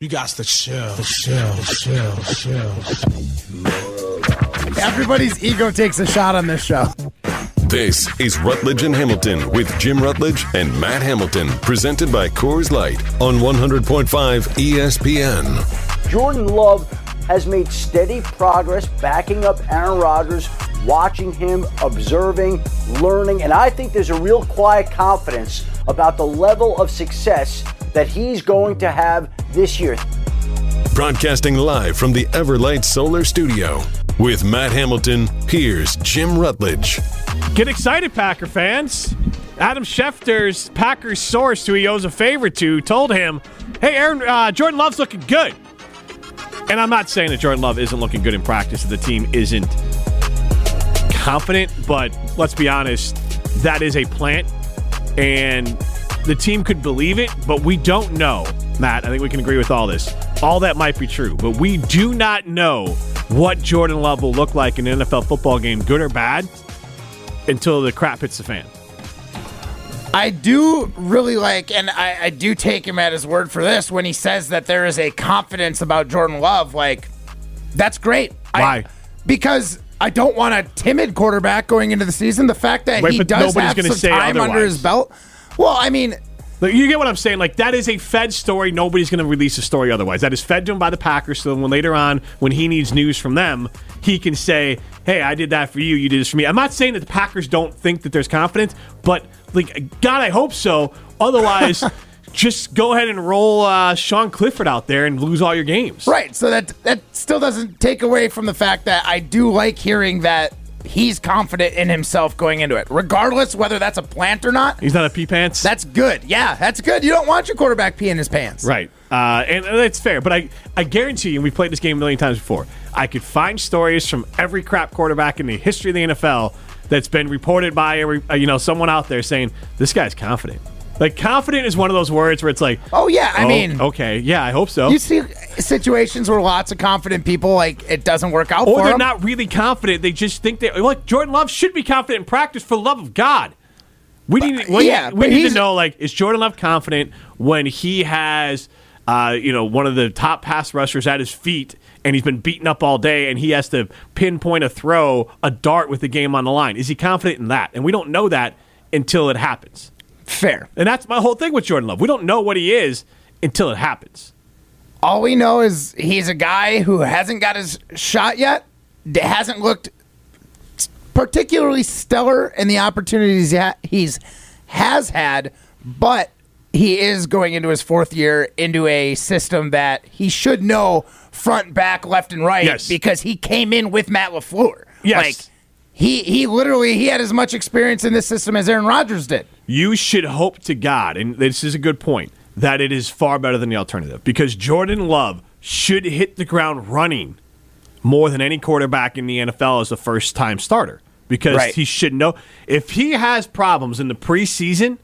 You got to chill, chill, chill, chill. Everybody's ego takes a shot on this show. This is Rutledge and Hamilton with Jim Rutledge and Matt Hamilton, presented by Coors Light on 100.5 ESPN. Jordan Love has made steady progress backing up Aaron Rodgers, watching him, observing, learning, and I think there's a real quiet confidence about the level of success that he's going to have this year. Broadcasting live from the Everlight Solar Studio with Matt Hamilton, here's Jim Rutledge. Get excited, Packer fans. Adam Schefter's Packers source, who he owes a favor to, told him, hey, Aaron, uh, Jordan Love's looking good. And I'm not saying that Jordan Love isn't looking good in practice, that the team isn't confident, but let's be honest, that is a plant. And the team could believe it, but we don't know, Matt. I think we can agree with all this. All that might be true, but we do not know what Jordan Love will look like in an NFL football game, good or bad, until the crap hits the fan. I do really like, and I, I, do take him at his word for this when he says that there is a confidence about Jordan Love. Like, that's great. Why? I, because I don't want a timid quarterback going into the season. The fact that Wait, he does have some time under his belt. Well, I mean, But you get what I'm saying? Like that is a Fed story. Nobody's going to release a story otherwise. That is fed to him by the Packers. So when later on, when he needs news from them, he can say, "Hey, I did that for you. You did this for me." I'm not saying that the Packers don't think that there's confidence, but like God, I hope so. Otherwise. Just go ahead and roll uh, Sean Clifford out there and lose all your games. right. So that that still doesn't take away from the fact that I do like hearing that he's confident in himself going into it, regardless whether that's a plant or not. He's not a pee pants. That's good. Yeah, that's good. You don't want your quarterback peeing his pants. Right. Uh, and that's fair. But I, I guarantee you, and we've played this game a million times before, I could find stories from every crap quarterback in the history of the NFL that's been reported by every, uh, you know someone out there saying, this guy's confident. Like, confident is one of those words where it's like, Oh yeah, I oh, mean, okay, yeah, I hope so. you see situations where lots of confident people like it doesn't work out or for they're them. not really confident. They just think they, like, Jordan Love should be confident in practice for the love of God. We need, we, yeah, we but need to he's- know like is Jordan Love confident when he has uh, you know one of the top pass rushers at his feet and he's been beaten up all day and he has to pinpoint a throw a dart with the game on the line is he confident in that and we don't know that until it happens Fair. and that's my whole thing with Jordan Love we don't know what he is until it happens All we know is he's a guy who hasn't got his shot yet. Hasn't looked particularly stellar in the opportunities he's has had, but he is going into his fourth year into a system that he should know front, back, left, and right Yes. because he came in with Matt LaFleur. Yes. Like he he literally he had as much experience in this system as Aaron Rodgers did. You should hope to God, and this is a good point, that it is far better than the alternative because Jordan Love should hit the ground running more than any quarterback in the NFL as a first time starter because Right. he should know if he has problems in the preseason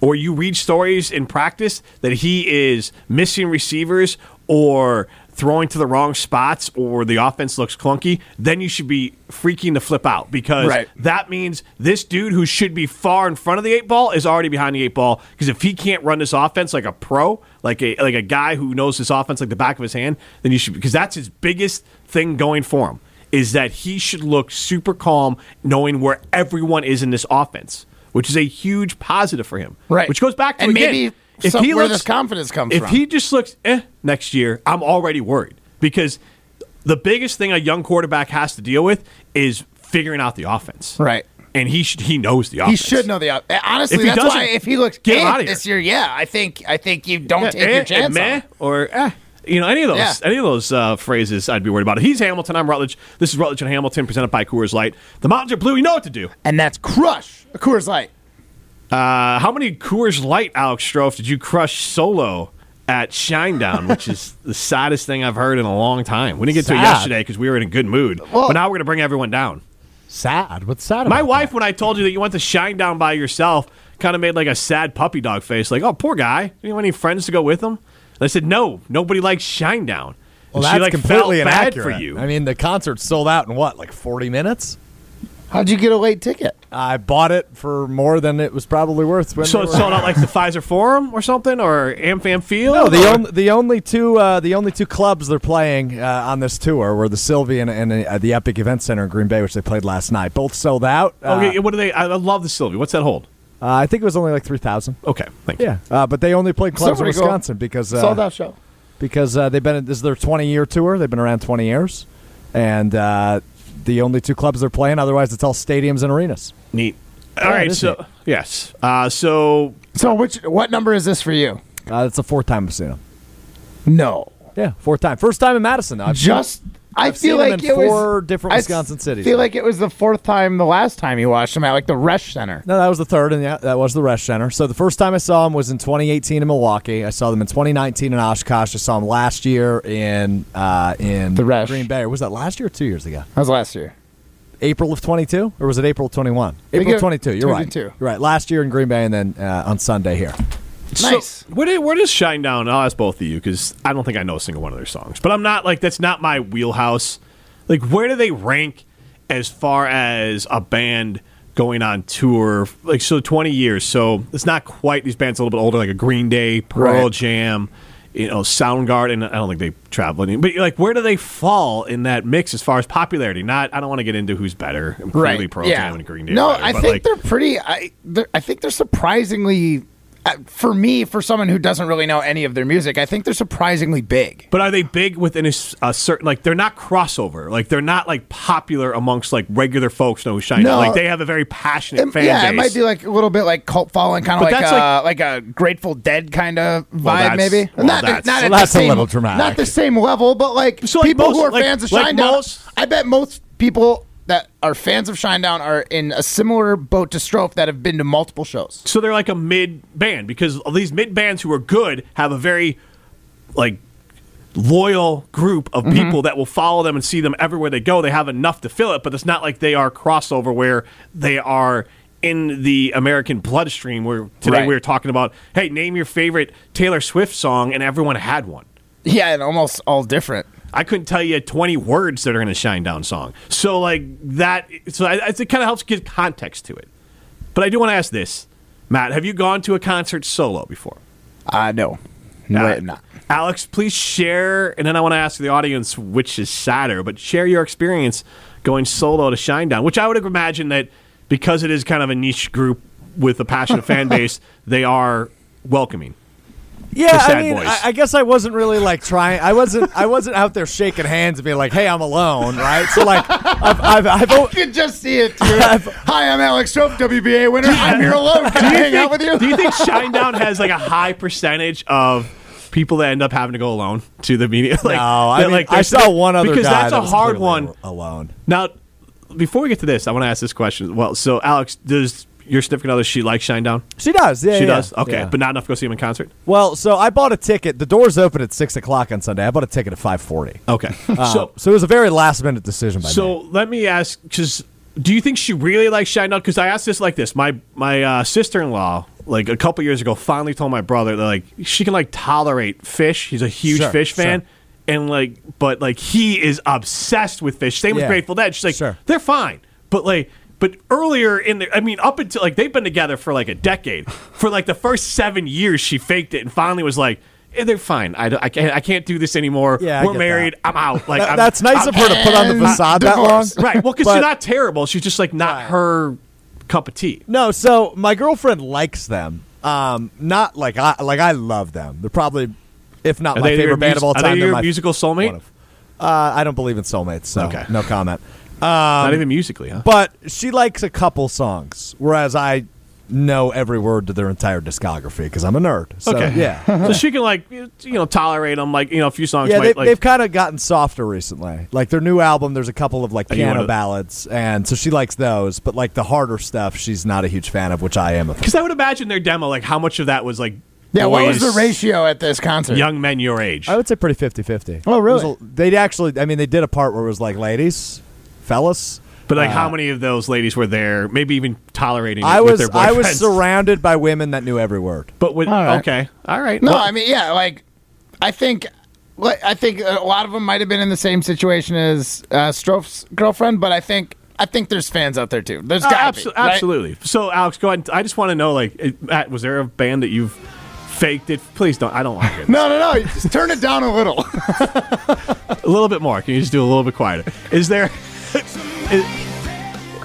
or you read stories in practice that he is missing receivers or throwing to the wrong spots or the offense looks clunky, then you should be freaking to flip out because Right. that means this dude who should be far in front of the eight ball is already behind the eight ball because if he can't run this offense like a pro, like a like a guy who knows this offense like the back of his hand, then you should because that's his biggest thing going for him is that he should look super calm knowing where everyone is in this offense, which is a huge positive for him. Right. Which goes back to And again, maybe if he where looks, this confidence comes if from. If he just looks eh next year, I'm already worried because the biggest thing a young quarterback has to deal with is figuring out the offense. Right. And he should, he knows the offense. He should know the out- honestly. If he that's why if he looks get eh outta here. this year, yeah, I think I think you don't Yeah, take eh, your chance. eh, meh, or eh. You know, any of those Yeah. any of those uh, phrases I'd be worried about. He's Hamilton, I'm Rutledge. This is Rutledge and Hamilton presented by Coors Light. The mountains are blue, you know what to do. And that's crush a Coors Light. Uh, how many Coors Light, Alex Strouf, did you crush solo at Shinedown, which is the saddest thing I've heard in a long time? We didn't get to it yesterday because we were in a good mood. Well- but now we're going to bring everyone down. Sad. What's sad? My wife, when I told you that you went to Shinedown by yourself, kind of made like a sad puppy dog face, like, "Oh, poor guy. Do you have any friends to go with him?" And I said, "No, nobody likes Shinedown." Well, And that's she like completely felt bad inaccurate. for you. I mean, the concert sold out in what, like 40 minutes? How'd you get a late ticket? I bought it for more than it was probably worth. When So they it's sold out like the Fiserv Forum or something, or AmFam Field. No, the or- only the only two uh, the only two clubs they're playing uh, on this tour were the Sylvee and, and uh, the Epic Event Center in Green Bay, which they played last night. Both sold out. Uh, Okay, what do they? I I love the Sylvee. What's that hold? uh, I think it was only like three thousand. Okay, thank you. Yeah, uh, but they only played clubs in pretty cool. Wisconsin because uh, Sold out show. because uh, they've been this is their 20 year tour. They've been around 20 years, and uh, the only two clubs they're playing. Otherwise, it's all stadiums and arenas. Neat. All Yeah, right, so neat. yes, uh, so So which what number is this for you? Uh, it's a fourth time I've seen them. No. Yeah, fourth time. First time in Madison. Though. I've Just I I've feel like it four was different Wisconsin s- cities. feel like it was the fourth time the last time you watched them at like the Resch Center. No, that was the third, and yeah, that was the Resch Center. So the first time I saw them was in 2018 in Milwaukee. I saw them in 2019 in Oshkosh. I saw them last year in uh, in The Resch. Green Bay. Or was that last year or two years ago? That was last year. April of 22, or was it April 21? April it- 22. You're right. You're right. Last year in Green Bay, and then uh, on Sunday here. Nice. So, where, did, where does Shinedown? I'll ask both of you because I don't think I know a single one of their songs. But I'm not like that's not my wheelhouse. Like, where do they rank as far as a band going on tour? Like, so 20 years. So it's not quite these bands a little bit older, like a Green Day, Pearl Right. Jam, you know, Soundgarden. I don't think they travel any. But like, where do they fall in that mix as far as popularity? Not. I don't want to get into who's better. Clearly, Pearl Jam and Green Day. No, better, I think like, they're pretty. I they're, I think they're surprisingly. Uh, for me, for someone who doesn't really know any of their music, I think they're surprisingly big. But are they big within a certain like they're not crossover like they're not like popular amongst like regular folks know who shine No. Like they have a very passionate It- fan yeah, base. it might be like a little bit like cult following, kind of But like that's a, like, a Grateful Dead kind of vibe, that's- maybe. well, not that's- not well, at that's a the same, little dramatic. Not the same level, but like So, like, people most- who are like- fans of like Shinedown. most- I bet most people that are fans of Shinedown are in a similar boat to Strouf that have been to multiple shows. so they're like a mid band because these mid bands who are good have a very like loyal group of Mm-hmm. people that will follow them and see them everywhere they go. They have enough to fill it, but it's not like they are crossover where they are in the American bloodstream. Where today Right. we were talking about, hey, name your favorite Taylor Swift song, and everyone had one. Yeah, and almost all different. I couldn't tell you 20 words that are in a Shinedown song. So, like, that, so I, it kind of helps give context to it. But I do want to ask this Matt, have you gone to a concert solo before? Uh, no, no, I have not. Alex, please share, and then I want to ask the audience which is sadder, but share your experience going solo to Shinedown, which I would imagine that because it is kind of a niche group with a passionate fan base, they are welcoming. Yeah, The sad I mean, boys. I, I guess I wasn't really like trying. I wasn't. I wasn't out there shaking hands and being like, "Hey, I'm alone," right? So like, I've, I've, I've, I could just see it, dude. Hi, I'm Alex Strouf, WBA winner. I'm here alone. Can I hang out with you? Do you think Shinedown has like a high percentage of people that end up having to go alone to the media? Like, no, I mean, like, I saw one other because guy that's that a was hard one. alone. Now, before we get to this, I want to ask this question. Well, so Alex, does your significant other she like Shinedown? She does. Yeah, She yeah, does. Okay, yeah. but not enough to go see him in concert. well, so I bought a ticket. The doors open at six o'clock on Sunday. I bought a ticket at five forty. Okay, Uh, so so it was a very last minute decision by So me. So let me ask, because do you think she really likes Shinedown? Because I asked this like this. My my uh, sister in law, like a couple years ago, finally told my brother that like she can like tolerate Phish. He's a huge Sure, Phish fan. sure. And like, but like he is obsessed with Phish. Same with Grateful Dead. She's like, Sure. they're fine, but like, but earlier in the, I mean, up until like they've been together for like a decade. For like the first seven years, she faked it and finally was like, eh, they're fine. I, don't- I can't I can't do this anymore. Yeah, I we're get married. I'm out. Like That- I'm- that's nice I'm- of her to put on the facade that long. Right. Well, because But- she's not terrible. She's just like not her cup of tea. No, so my girlfriend likes them. Um, not like I like I love them. They're probably, if not Are my they your favorite band mus- of all are time. they they're your my musical soulmate? one of- Uh, I don't believe in soulmates, so Okay. no comment. Um, not even musically, huh? But she likes a couple songs, whereas I know every word to their entire discography because I'm a nerd. So, Okay. yeah. so she can like you know tolerate them. Like you know a few songs. Yeah, might, they, like, they've kind of gotten softer recently. Like their new album, there's a couple of like you piano wanna- ballads, and so she likes those. But like the harder stuff, she's not a huge fan of, which I am. A fan. because I would imagine their demo. Like how much of that was like Yeah, what was boys, the ratio at this concert? Young men your age. I would say pretty 50-50. Oh, really? It was They actually, I mean, they did a part where it was like, ladies, fellas. But like how many of those ladies were there? Maybe even tolerating. It I with was, their I was surrounded by women that knew every word. But with All right. okay, all right. No, Well, I mean, yeah, like I think, like, I think a lot of them might have been in the same situation as uh, Strouf's girlfriend, but I think I think there's fans out there too. There's Uh, got abso- absolutely. So, Alex, go ahead. I just want to know, like, it- Matt, was there a band that you've faked it? Please don't. I don't like it. No, no, no. Just turn it down a little. a little bit more. Can you just do a little bit quieter? Is there? Is-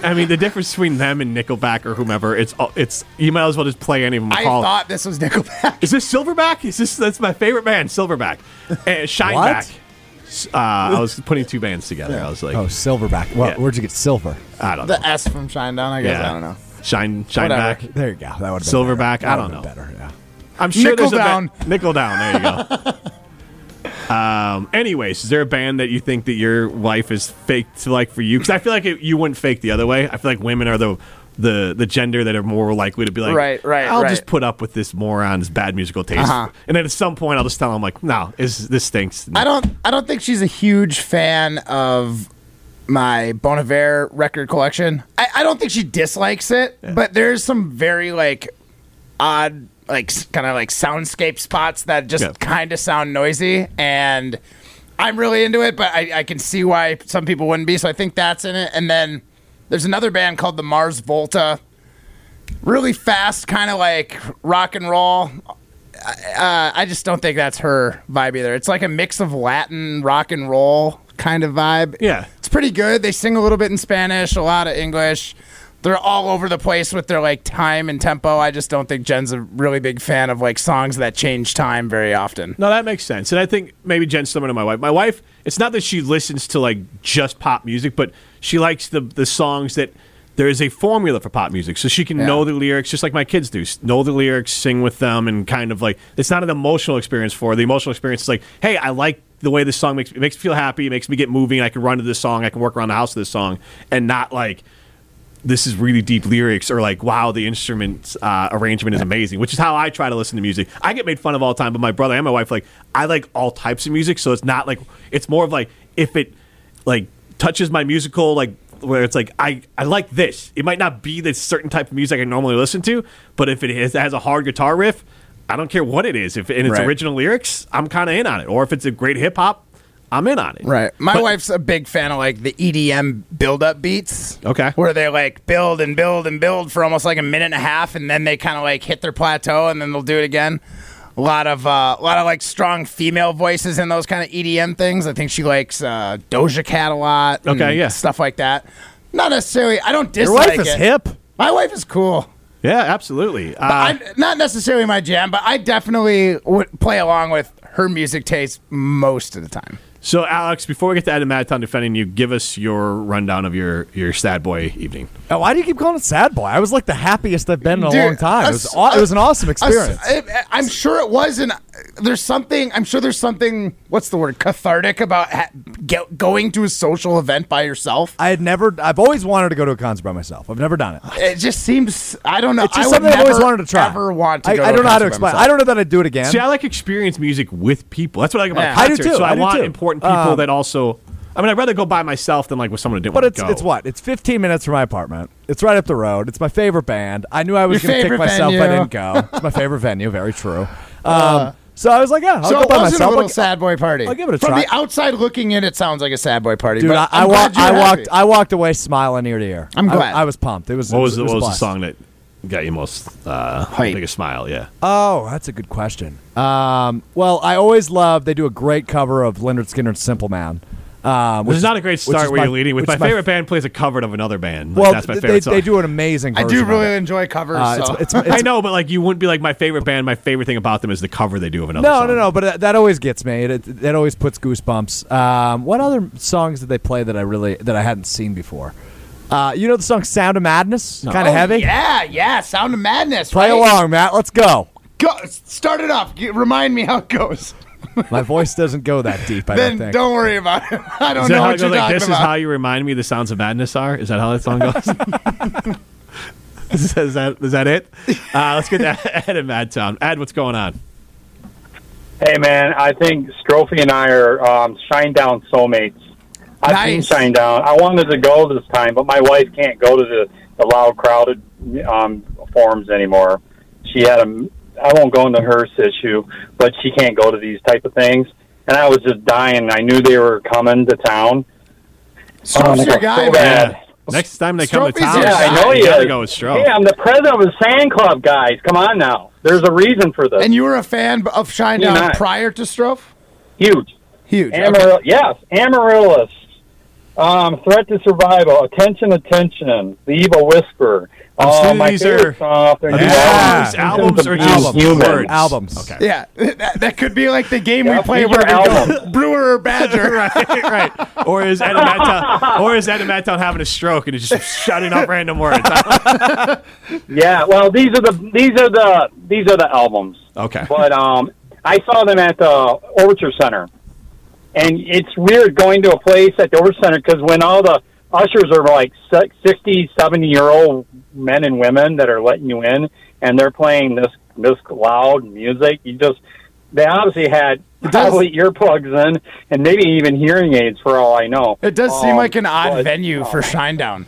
I mean, the difference between them and Nickelback or whomever, it's it's you might as well just play any of them. I Call- thought this was Nickelback. Is this Silverback? Is this that's my favorite band, Silverback, and Shineback. Uh, I was putting two bands together. I was like, Oh, Silverback. Well, Yeah. where'd you get silver? I don't know. The S from Shinedown, I guess. yeah, I don't know. Shine, Whatever. Shineback. There you go. That would Silverback, Better. I don't know. Better. Yeah. I'm sure Nickel there's a down. ba- Nickel down. There you go. um. Anyways, is there a band that you think that your wife is fake to like for you? Because I feel like it, you wouldn't fake the other way. I feel like women are the the the gender that are more likely to be like, Right, right, I'll right. just put up with this moron's bad musical taste, Uh-huh. and then at some point I'll just tell him like, no, is this stinks. I don't. I don't think she's a huge fan of my Bon Iver record collection. I, I don't think she dislikes it, but there's some very like odd, like kind of like soundscape spots that just Yeah. kind of sound noisy, and I'm really into it. But I, I can see why some people wouldn't be. So I think that's in it. And then there's another band called the Mars Volta. Really fast, kind of like rock and roll. Uh, I just don't think that's her vibe either. It's like a mix of Latin rock and roll kind of vibe. Yeah. It's pretty good. They sing a little bit in Spanish, a lot of English. They're all over the place with their like time and tempo. I just don't think Jen's a really big fan of like songs that change time very often. No, that makes sense. And I think maybe Jen's similar to my wife. My wife, it's not that she listens to like just pop music, but she likes the the songs that there is a formula for pop music, so she can Yeah. know the lyrics just like my kids do. Know the lyrics, sing with them, and kind of like it's not an emotional experience for her. The emotional experience is like, hey, I like the way this song makes it makes me feel happy. It makes me get moving. I can run to this song. I can work around the house to this song, and not like this is really deep lyrics or like wow the instrument uh, arrangement is amazing which is how i try to listen to music. I get made fun of all the time but my brother and my wife like i like all types of music so it's not like it's more of like if it like touches my musical like where it's like i i like this. It might not be this certain type of music i normally listen to but if it has, has a hard guitar riff i don't care what it is. If in its Right. original lyrics i'm kind of in on it. Or if it's a great hip-hop i'm in on it Right. My But- wife's a big fan of like the EDM build up beats. Okay. Where they like build and build and build for almost like a minute and a half and then they kind of like hit their plateau and then they'll do it again. A lot of uh, a lot of like strong female voices in those kind of EDM things. I think she likes uh, Doja Cat a lot. and Okay, yeah. Stuff like that. Not necessarily. I don't dislike Your wife is it. hip. My wife is cool. yeah absolutely uh, not necessarily my jam, but I definitely would play along with her music taste most of the time. So, Alex, before we get to Ed and Madtown defending you, give us your rundown of your, your sad boy evening. Oh, why do you keep calling it sad boy? I was like the happiest I've been in a Dude, long time. It was, s- aw- it was an awesome experience. I- eh, I'm sure it was, and there's something. I'm sure there's something. What's the word? Cathartic about ha- get, going to a social event by yourself. I had never. I've always wanted to go to a concert by myself. I've never done it. It just seems. I don't know. It's just I would something I've always wanted to try. Ever want to I, go I to a don't know how to explain. myself. I don't know that I'd do it again. See, I like experience music with people. That's what I like about Yeah. I do too, So I, I do want too. Important people Um, that also. I mean, I'd rather go by myself than like with someone who didn't but it's go. it's what? It's 15 minutes from my apartment. It's right up the road. It's my favorite band. I knew I was going to kick favorite myself if I didn't go. It's my favorite venue. Very true. Um, so I was like, yeah, I'll So go it by myself. a little Like, sad boy party. I'll give it a From try. the outside looking in, it sounds like a sad boy party. Dude, but I, I, I'm wa- glad you I were walked. I walked away smiling ear to ear. I'm glad. I, was pumped. It was. what it was, it the, what was the song that got you most uh, Hype. biggest smile? Yeah. Oh, that's a good question. Um, well, I always love. They do a great cover of Lynyrd Skynyrd's "Simple Man." Um, Which which is not a great start is where my- you're leading with. which My my favorite band plays a cover of another band. Like, Well, that's my they, song. they do an amazing. I version do of really it. enjoy covers. Uh, so. it's, it's, it's, I know, but like you wouldn't be like my favorite band. My favorite thing about them is the cover they do of another. Band. No, song. no, no. But that, that always gets me. It, it, it always puts goosebumps. Um, what other songs did they play that I really that I hadn't seen before? Uh, you know the song "Sound of Madness"? Kind of Oh, heavy. Yeah, yeah. Sound of madness. Play right? along, Matt. Let's go. Go, start it off. G- Remind me how it goes. My voice doesn't go that deep. I then don't think. don't worry about it. I don't Is know how what you're goes? Like, talking this about. is how you remind me the sounds of madness are. Is that how that song goes? is, that, is that it? Uh, let's get to Ed and Madtown. Ed, what's going on? Hey man, I think Strouf and I are um, Shinedown soulmates. I've Nice. seen Shinedown. I wanted to go this time, but my wife can't go to the, the loud, crowded um, forums anymore. She had a. I won't go into her issue, but she can't go to these type of things. And I was just dying. I knew they were coming to town. Stroke's Oh, your guy, so man. bad. Next time they come to town, Yeah, I know you he gotta go with Stroh. Hey, I'm the president of the Sand Club, guys. Come on now. There's a reason for this. And you were a fan of Shinedown You're prior to Strouf? Huge. Huge. Okay. Amarillo, yes, Amaryllis. Um, Threat to Survival, Attention, Attention, Leave a Whisper. I'm Uh, assuming my these favorite are- song off their new Yeah. albums, album, albums or Symptoms just of Albums. words? Albums. Okay. Yeah, that, that could be like the game Yeah, we play where we go. Brewer or Badger. right, right. Or is Ed Madtown, or is Ed Madtown having a stroke and he's just shouting up random words? Yeah, well, these are the these are the these are the albums. okay. But um, I saw them at the Overture Center, and it's weird going to a place at the Overture Center because when all the ushers are like se- 60, 70 year old men and women that are letting you in, and they're playing this this loud music, you just they obviously had probably earplugs in and maybe even hearing aids for all I know. It does seem Um, like an odd but, venue for Shinedown.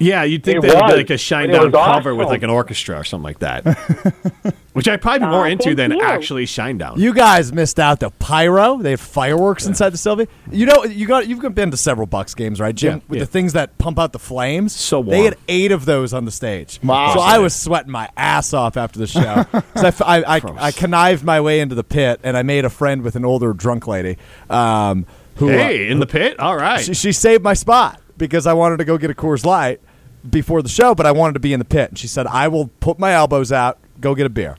Yeah, you'd think It that would be like a shine but it down was cover with like an orchestra or something like that. Which I'd probably be more Uh, into than you. actually shine down. You guys missed out the pyro. They have fireworks inside the Sylvee. You know, you got you've been to several Bucks games, right, Jim? Yeah, With yeah. the things that pump out the flames. So They had eight of those on the stage. Wow. So I was sweating my ass off after the show. 'Cause I, f- I, I, I connived my way into the pit, and I made a friend with an older drunk lady. Um, who uh, hey, in the pit? All right. she, she saved my spot because I wanted to go get a Coors Light before the show, but I wanted to be in the pit. And she said, I will put my elbows out, go get a beer.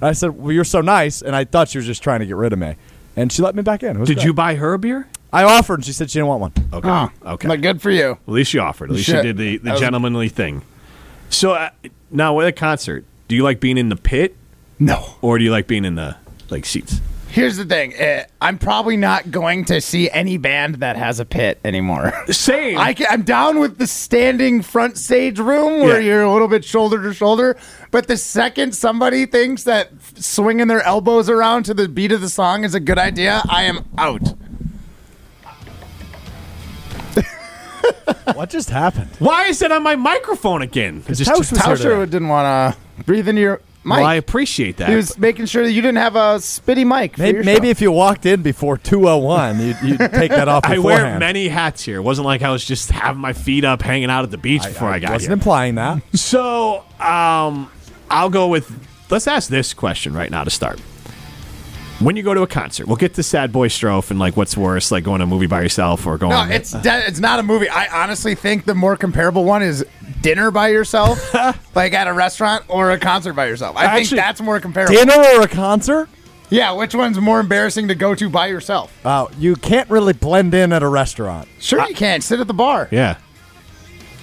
And I said, Well, you're so nice. And I thought she was just trying to get rid of me. And she let me back in. Did great. you buy her a beer? I offered, and she said she didn't want one. Okay. Oh, okay. But good for you. At least you offered. At least you Shit. did the, the That was- gentlemanly thing. So uh, now, with a concert, do you like being in the pit No. or do you like being in the like seats? Here's the thing. Uh, I'm probably not going to see any band that has a pit anymore. Same. I am down with the standing front stage room where Yeah. you're a little bit shoulder to shoulder. But the second somebody thinks that swinging their elbows around to the beat of the song is a good idea, I am out. What just happened? Why is it on my microphone again? It's just- Tausch was. Tauscher didn't want to breathe into your mic. well, I appreciate that. he was making sure that you didn't have a spitty mic. For Maybe, your maybe if you walked in before 201, you'd, you'd take that off I wear many hats here. It wasn't like I was just having my feet up, hanging out at the beach before I, got here. wasn't implying that. So, um, I'll go with. Let's ask this question right now to start. When you go to a concert, we'll get to Sad Boy Strouf and like what's worse, like going to a movie by yourself or going. No, it's de- it's not a movie. I honestly think the more comparable one is dinner by yourself, like at a restaurant, or a concert by yourself. I think that's more comparable. Dinner or a concert? Yeah, which one's more embarrassing to go to by yourself? Oh, you can't really blend in at a restaurant. Sure, you can sit at the bar. yeah.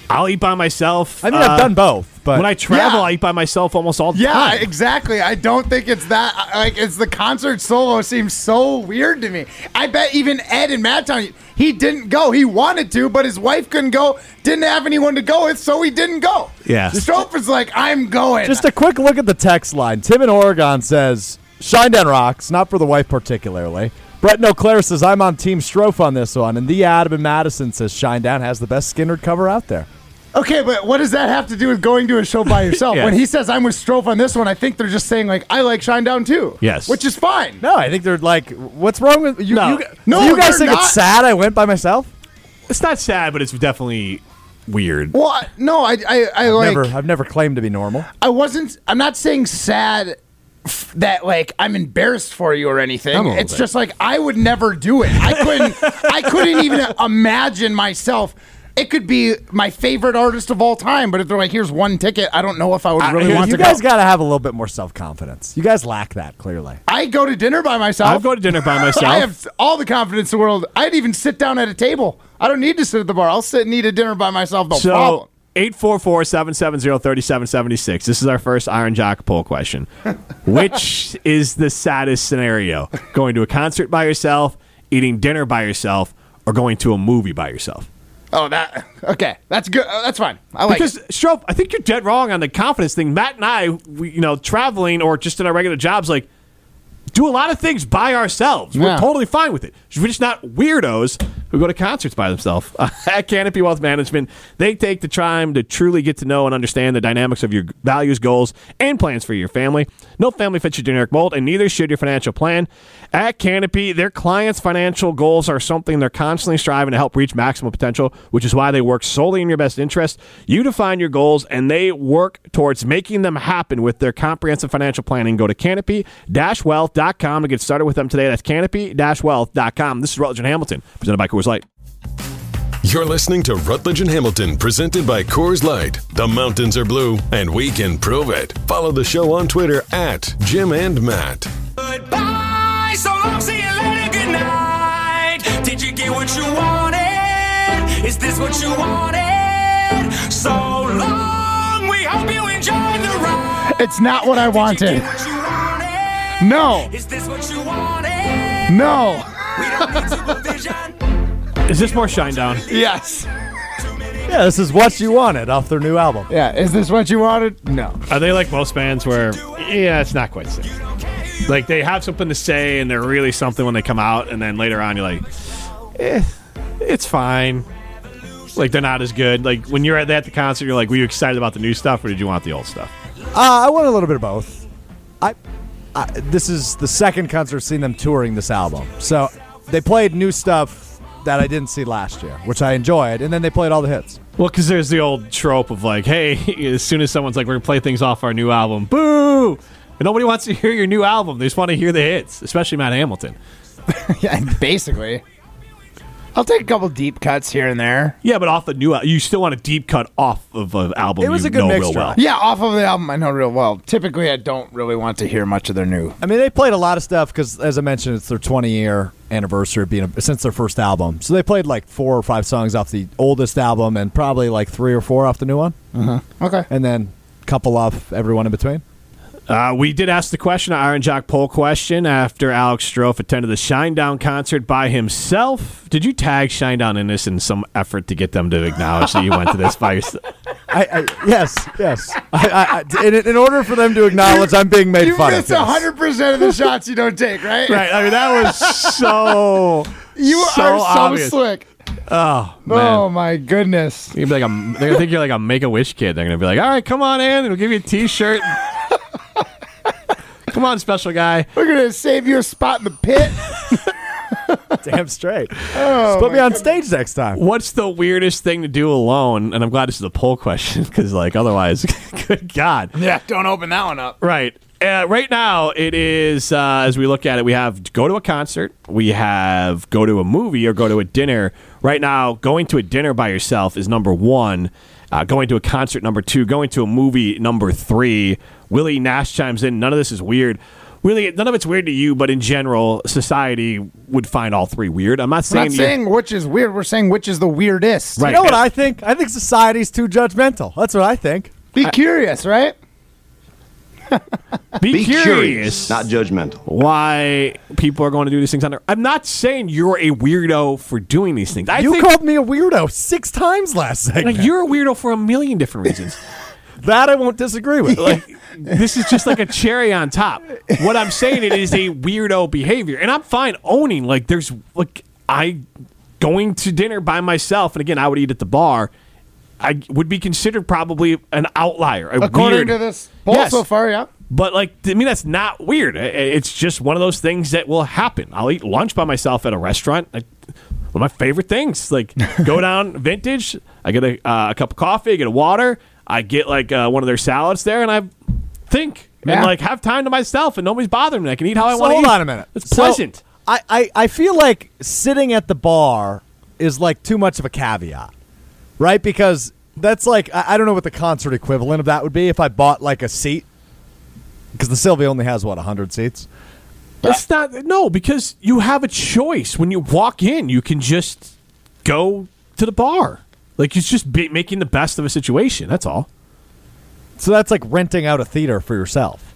I'll eat by myself. I mean, Uh, I've done both, but When I travel, Yeah. I eat by myself almost all the Yeah, time. Yeah, exactly. I don't think it's that. Like, it's the concert solo seems so weird to me. I bet even Ed in Madtown, he didn't go. He wanted to, but his wife couldn't go. Didn't have anyone to go with, so he didn't go. Yeah. Strouf is like, I'm going. Just a quick look at the text line. Tim in Oregon says, "Shinedown rocks, not for the wife particularly. Brett No Claire says, I'm on Team Strouf on this one. And the Adam in Madison says, Shinedown has the best Skynyrd cover out there. Okay, but what does that have to do with going to a show by yourself? Yeah. When he says I'm with Strouf on this one, I think they're just saying like I like Shinedown too. Yes. which is fine. No, I think they're like, what's wrong with you? No. you, No, do you guys think not. it's sad I went by myself? It's not sad, but it's definitely weird. Well, I- no, I I, I like never, I've never claimed to be normal. I wasn't. I'm not saying sad f- that like I'm embarrassed for you or anything. I'm a little It's bit. just like I would never do it. I couldn't. I couldn't even imagine myself. It could be my favorite artist of all time, but if they're like, "Here's one ticket," I don't know if I would really here's- want you to guys go. got to have a little bit more self confidence. You guys lack that clearly. I go to dinner by myself. I'll go to dinner by myself. I have all the confidence in the world. I'd even sit down at a table. I don't need to sit at the bar. I'll sit and eat a dinner by myself. No problem. So 844-770-3776. This is our first Iron Jock poll question. Which is the saddest scenario? Going to a concert by yourself, eating dinner by yourself, or going to a movie by yourself? Oh, that okay. That's good. Uh, that's fine. I like Because. Strouf, I think you're dead wrong on the confidence thing. Matt and I, we, you know, traveling or just in our regular jobs, like do a lot of things by ourselves. We're Yeah. totally fine with it. We're just not weirdos. who go to concerts by themselves. At Canopy Wealth Management, they take the time to truly get to know and understand the dynamics of your values, goals, and plans for your family. No family fits your generic mold, and neither should your financial plan. At Canopy, their clients' financial goals are something they're constantly striving to help reach maximum potential, which is why they work solely in your best interest. You define your goals, and they work towards making them happen with their comprehensive financial planning. Go to canopy-wealth.com to get started with them today. That's canopy-wealth.com. This is Rutledge and Hamilton, presented by Coors Light. You're listening to Rutledge and Hamilton, presented by Coors Light. The mountains are blue, and we can prove it. Follow the show on Twitter at Jim and Matt. Goodbye, so long, see you later, good night. Did you get what you wanted? Is this what you wanted? So long, we hope you enjoyed the ride. It's not what I Did you wanted. No. Is this what you wanted? No. We don't need supervision. Is this more Shinedown? Yes. Yeah, this is what you wanted off their new album. Yeah. Is this what you wanted? No. Are they like most bands where, yeah, it's not quite the same? Like they have something to say and they're really something when they come out, and then later on you're like, eh, it's fine. Like they're not as good. Like when you're at at the concert, you're like, were you excited about the new stuff or did you want the old stuff? Uh, I want a little bit of both. I, I this is the second concert I've seen them touring this album. So they played new stuff that I didn't see last year, which I enjoyed, and then they played all the hits. Well, because there's the old trope of like, hey, as soon as someone's like, we're gonna play things off our new album, boo! And nobody wants to hear your new album. They just want to hear the hits, especially Matt Hamilton. Yeah. Basically. I'll take a couple deep cuts here and there. Yeah, but off the new, al- you still want a deep cut off of an album. It was you a good know real mixture. well. Yeah, off of the album I know real well. Typically, I don't really want to hear much of their new. I mean, they played a lot of stuff because, as I mentioned, it's their 20 year anniversary of being a, since their first album. So they played like four or five songs off the oldest album, and probably like three or four off the new one, uh-huh. Okay. and then a couple off everyone in between. Uh, we did ask the question, our Iron Jock poll question, after Alex Strouf attended the Shinedown concert by himself. Did you tag Shinedown in this in some effort to get them to acknowledge that you went to this by yourself? I, I yes, yes. I, I, I, in, in order for them to acknowledge I'm being made You fun of. miss yes. hundred percent of the shots you don't take, right? Right. I mean, that was so. You so are so obvious. slick. Oh man. Oh my goodness. You're be like a, they're gonna think you're like a Make a Wish kid. They're gonna be like, "All right, come on in. We'll give you a T-shirt. Come on, special guy." We're gonna save you a spot in the pit. Damn straight. Oh, Just put me on goodness. stage next time. What's the weirdest thing to do alone? And I'm glad this is a poll question because, like, otherwise, good God. Yeah, don't open that one up. Right. Uh, right now, it is, uh, as we look at it, we have go to a concert, we have go to a movie, or go to a dinner. Right now, going to a dinner by yourself is number one. Uh, going to a concert, number two. Going to a movie, number three. Willie Nash chimes in. None of this is weird. Really, none of it's weird to you, but in general, society would find all three weird. I'm not We're saying not saying which is weird. We're saying which is the weirdest. Right. You know what I think? I think society's too judgmental. That's what I think. Be curious, right? be, curious. not judgmental. why people are going to do these things on their. I'm not saying you're a weirdo for doing these things. I you think called me a weirdo six times last segment. like, you're a weirdo for a million different reasons. that I won't disagree with. like this is just like a cherry on top. What I'm saying it is a weirdo behavior, and I'm fine owning like there's like I going to dinner by myself, and again I would eat at the bar. I would be considered probably an outlier, According weird, to this poll Yes. so far, yeah. But like to me, that's not weird. I- I- It's just one of those things that will happen. I'll eat lunch by myself at a restaurant. Like, one of my favorite things. Like go down vintage. I get a, uh, a cup of coffee. I get a water. I get like uh, one of their salads there, and I think Yeah. and like have time to myself, and nobody's bothering me. I can eat how I So want to hold eat. on a minute. It's So, pleasant. I, I, I feel like sitting at the bar is like too much of a caveat, right? Because that's like I, I don't know what the concert equivalent of that would be if I bought like a seat. Because the Sylvee only has what hundred seats. It's not no because you have a choice when you walk in. You can just go to the bar. Like it's just be, making the best of a situation. That's all. So that's like renting out a theater for yourself.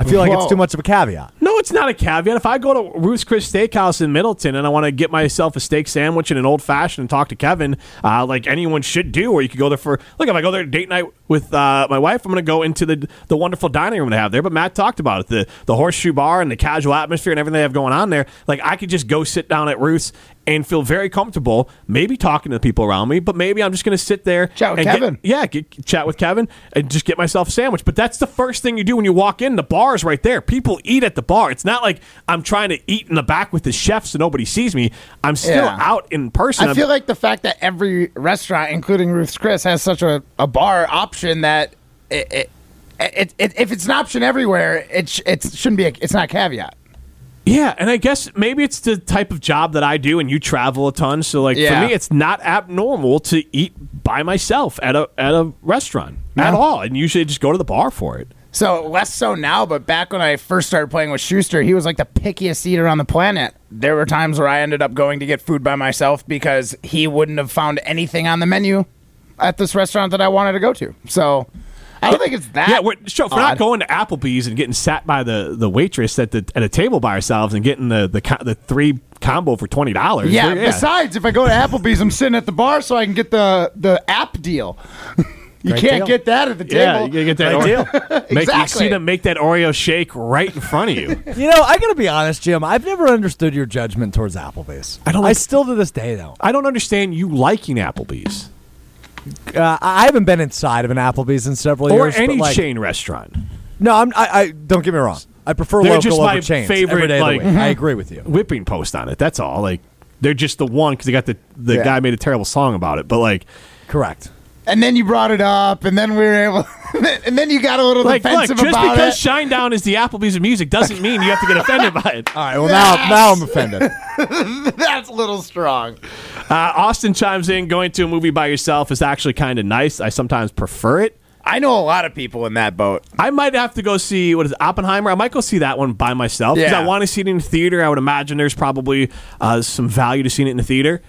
I feel like Whoa. it's too much of a caveat. No, it's not a caveat. If I go to Ruth's Chris Steakhouse in Middleton and I want to get myself a steak sandwich and an old fashioned and talk to Kevin, uh, like anyone should do, or you could go there for look. If I go there date night with uh, my wife, I'm going to go into the the wonderful dining room they have there. But Matt talked about it, the the horseshoe bar and the casual atmosphere and everything they have going on there. Like I could just go sit down at Ruth's and feel very comfortable, maybe talking to the people around me, but maybe I'm just going to sit there, Chat with and get- Kevin. yeah, get, chat with Kevin and just get myself a sandwich. But that's the first thing you do when you walk in. The bar is right there. People eat at the bar. It's not like I'm trying to eat in the back with the chef so nobody sees me. I'm still Yeah. out in person. I I'm- feel like the fact that every restaurant, including Ruth's Chris, has such a, a bar option that it, it, it, it, if it's an option everywhere, it, sh- it shouldn't be. A, it's not a caveat. Yeah, and I guess maybe it's the type of job that I do, and you travel a ton. So, like Yeah. for me, it's not abnormal to eat by myself at a at a restaurant at all, and usually I just go to the bar for it. So less so now, but back when I first started playing with Schuster, he was like the pickiest eater on the planet. There were times where I ended up going to get food by myself because he wouldn't have found anything on the menu at this restaurant that I wanted to go to. So I don't think it's that. Yeah, we're, sure, if we're not going to Applebee's and getting sat by the, the waitress at the at a table by ourselves and getting the the, co- the three combo for twenty dollars. Yeah, Besides, if I go to Applebee's, I'm sitting at the bar so I can get the the app deal. you Great can't deal. get that at the table. yeah, you gotta get that Great Oreo. Make, you see them make that Oreo shake right in front of you. You know, I gotta be honest, Jim. I've never understood your judgment towards Applebee's. I don't I still to this day though. I don't understand you liking Applebee's Uh, I haven't been inside of an Applebee's in several years or years. any like, chain restaurant. No, I'm. I, I don't get me wrong. I prefer They're local just over my chains favorite, every day of the like- week. I agree with you. Whipping post on it. That's all. Like they're just the one because they got the the Yeah. guy made a terrible song about it. But like Correct. And then you brought it up, and then we were able, and then you got a little like look, defensive just about because it. Shinedown is the Applebee's of music doesn't mean you have to get offended by it. All right. Well, now now I'm offended. That's a little strong. Uh, Austin chimes in. Going to a movie by yourself is actually kind of nice. I sometimes prefer it. I know a lot of people in that boat. I might have to go see what is it, Oppenheimer. I might go see that one by myself because Yeah. I want to see it in the theater. I would imagine there's probably uh, some value to seeing it in the theater,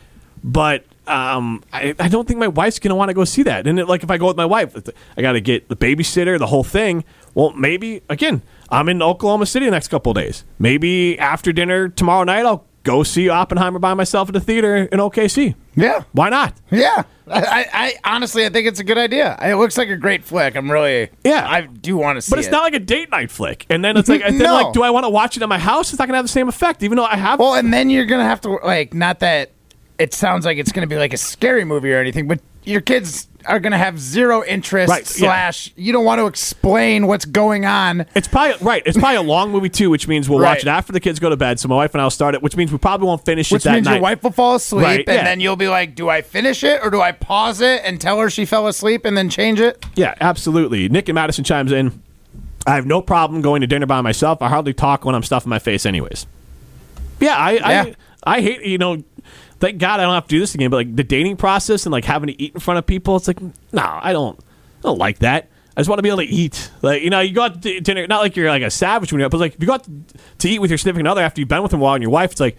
but um, I, I don't think my wife's gonna want to go see that. And it, like if I go with my wife, I got to get the babysitter, the whole thing. Well, maybe again, I'm in Oklahoma City the next couple of days. Maybe after dinner tomorrow night, I'll go see Oppenheimer by myself at the theater in OKC. Yeah, Why not? yeah. I, I, honestly, I think it's a good idea. It looks like a great flick. I'm really, Yeah. I do want to see it. But it's it. not like a date night flick. And then it's like, and then No. like, do I want to watch it at my house? It's not gonna have the same effect, even though I have. Well, and then you're gonna have to like, not that it sounds like it's gonna be like a scary movie or anything, but your kids are gonna have zero interest. Right, yeah. slash, you don't want to explain what's going on. It's probably right. It's probably a long movie too, which means we'll watch it after the kids go to bed. So my wife and I'll start it, which means we probably won't finish Which it that means night. your wife will fall asleep, Right, and yeah. then you'll be like, "Do I finish it or do I pause it and tell her she fell asleep and then change it?" yeah, absolutely. Nick and Madison chimes in. I have no problem going to dinner by myself. I hardly talk when I'm stuffing my face, anyways. Yeah, I, Yeah. I, I hate you know. Thank God I don't have to do this again. But like the dating process and like having to eat in front of people, it's like no, I don't, I don't like that. I just want to be able to eat. Like you know, you go out to dinner, not like you're like a savage when you're, but like if you go out to eat with your significant other after you've been with them a while and your wife, it's like,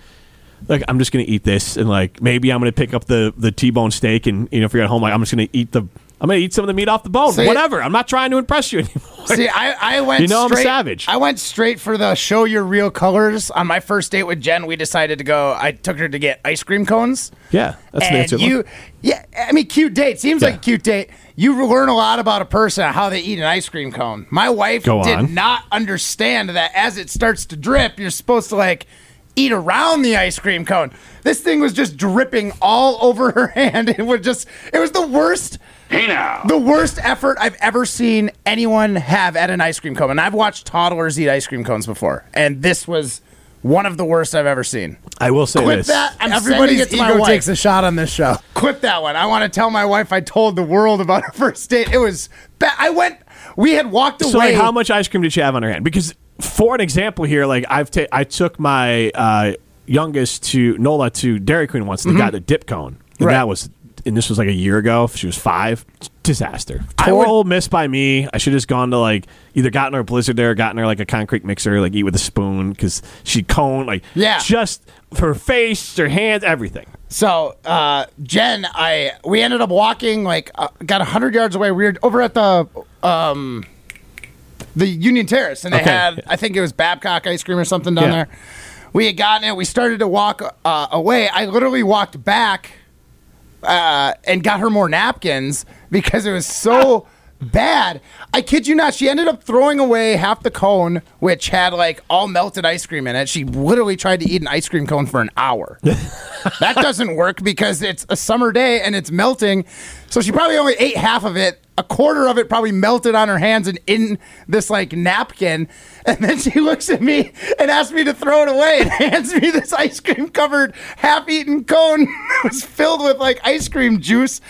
like I'm just gonna eat this and like maybe I'm gonna pick up the the T-bone steak and you know if you're at home, like I'm just gonna eat the, I'm gonna eat some of the meat off the bone, See- whatever. I'm not trying to impress you anymore. See, I, I went. You know I'm savage. I went straight for the show your real colors. On my first date with Jen, we decided to go. I took her to get ice cream cones. yeah, that's an and answer. you, yeah, I mean, cute date seems Yeah. like a cute date. You learn a lot about a person how they eat an ice cream cone. My wife did not understand that as it starts to drip, you're supposed to like eat around the ice cream cone. This thing was just dripping all over her hand. It was just, it was the worst. Hey now. The worst effort I've ever seen anyone have at an ice cream cone. And I've watched toddlers eat ice cream cones before, and this was one of the worst I've ever seen. I will say Quit this. that. I'm Everybody's it to my ego wife. takes a shot on this show. Quit that one. I want to tell my wife I told the world about our first date. It was bad. I went. We had walked So, away. like, how much ice cream did she have on her hand? Because for an example here, like I've ta- I took my uh, youngest to Nola to Dairy Queen once. and They got a dip cone, and Mm-hmm. Right. that was, and this was like a year ago. She was five. Disaster. I would- Total miss by me. I should have just gone to like either gotten her a blizzard there, gotten her like a concrete mixer, like eat with a spoon because she cone like Yeah. just her face, her hands, everything. So, uh, Jen, I we ended up walking like uh, got hundred yards away. We were over at the um, the Union Terrace, and they Okay. had I think it was Babcock ice cream or something down Yeah. there. We had gotten it. We started to walk uh, away. I literally walked back uh, and got her more napkins because it was so bad. I kid you not. She ended up throwing away half the cone, which had like all melted ice cream in it. She literally tried to eat an ice cream cone for an hour. that doesn't work because it's a summer day and it's melting. So she probably only ate half of it. A quarter of it probably melted on her hands and in this like napkin. And then she looks at me and asks me to throw it away and hands me this ice cream covered half eaten cone. it was filled with like ice cream juice.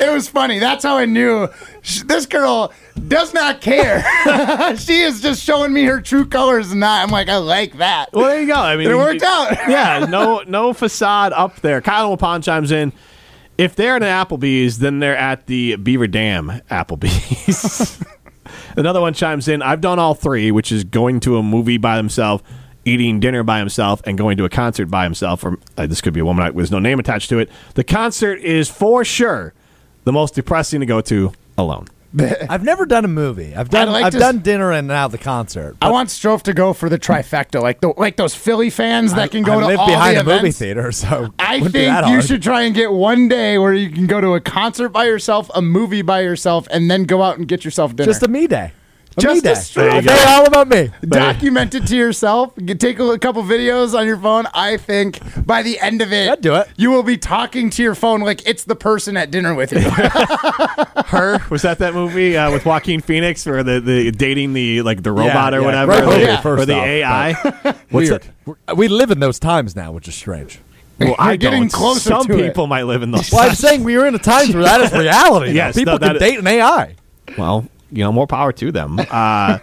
It was funny. That's how I knew this girl does not care. she is just showing me her true colors and not. I'm like, I like that. Well, there you go. I mean, It worked out. yeah, no, no facade up there. Kyle Lapon chimes in. If they're at an Applebee's, then they're at the Beaver Dam Applebee's. Another one chimes in. I've done all three, which is going to a movie by himself, eating dinner by himself, and going to a concert by himself. Or uh, this could be a woman with no name attached to it. The concert is for sure the most depressing to go to alone. I've never done a movie. I've done I'd like I've to- done dinner and now the concert. I want Strouf to go for the trifecta, like the like those Philly fans that can go I to live all behind the a movie theater, so I wouldn't be think you hard. should try and get one day where you can go to a concert by yourself, a movie by yourself, and then go out and get yourself dinner. just a me day. A Just me a day. straight- A day all about me. document it to yourself. You take a couple videos on your phone. I think by the end of it, I'd do it. You will be talking to your phone like it's the person at dinner with you. Her was that that movie uh, with Joaquin Phoenix or the, the dating the like the robot Yeah, or yeah, whatever, great or movie, the, first or the off, AI. What's Weird. that? We're- live in those times now, which is strange. Well, I You're getting don't. closer Some to it. people might live in those. Well, I'm saying we are in a time where that is reality. now. Yes, people no, that can is- date an AI. Well, you know, more power to them. Uh,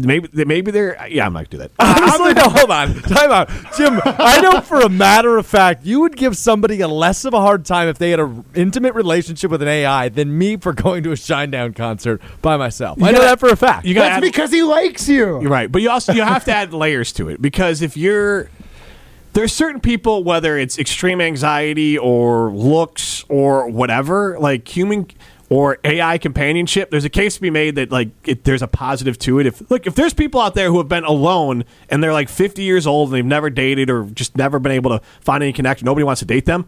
maybe maybe they're. Yeah, I'm not gonna do that. Honestly, no, hold on. Time out. Jim, I know for a matter of fact, you would give somebody a less of a hard time if they had an intimate relationship with an AI than me for going to a Shinedown concert by myself. I know gotta- that for a fact. You gotta That's add, because he likes you. You're right, but you also you have to add layers to it because if you're there's certain people whether it's extreme anxiety or looks or whatever like human or AI companionship there's a case to be made that like it, there's a positive to it if look if there's people out there who have been alone and they're like 50 years old and they've never dated or just never been able to find any connection nobody wants to date them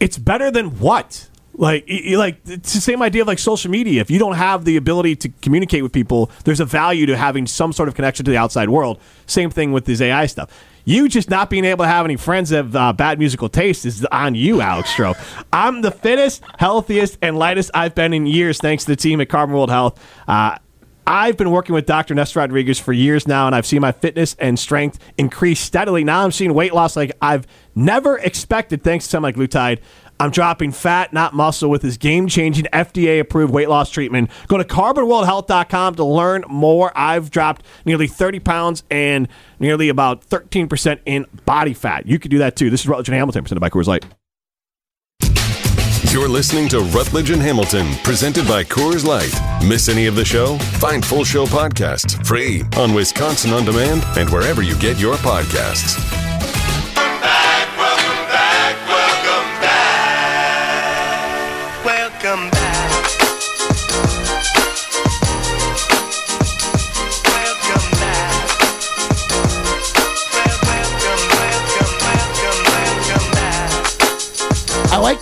it's better than what? Like, like it's the same idea of like social media. If you don't have the ability to communicate with people, there's a value to having some sort of connection to the outside world. Same thing with this AI stuff. You just not being able to have any friends have uh, bad musical taste is on you, Alex Strouf. I'm the fittest, healthiest, and lightest I've been in years, thanks to the team at Carbon World Health. Uh, I've been working with Dr. Nestor Rodriguez for years now, and I've seen my fitness and strength increase steadily. Now I'm seeing weight loss like I've never expected thanks to semaglutide. I'm dropping fat, not muscle, with this game changing FDA approved weight loss treatment. Go to carbonworldhealth.com to learn more. I've dropped nearly 30 pounds and nearly about 13% in body fat. You could do that too. This is Rutledge and Hamilton, presented by Coors Light. You're listening to Rutledge and Hamilton, presented by Coors Light. Miss any of the show? Find full show podcasts free on Wisconsin On Demand and wherever you get your podcasts.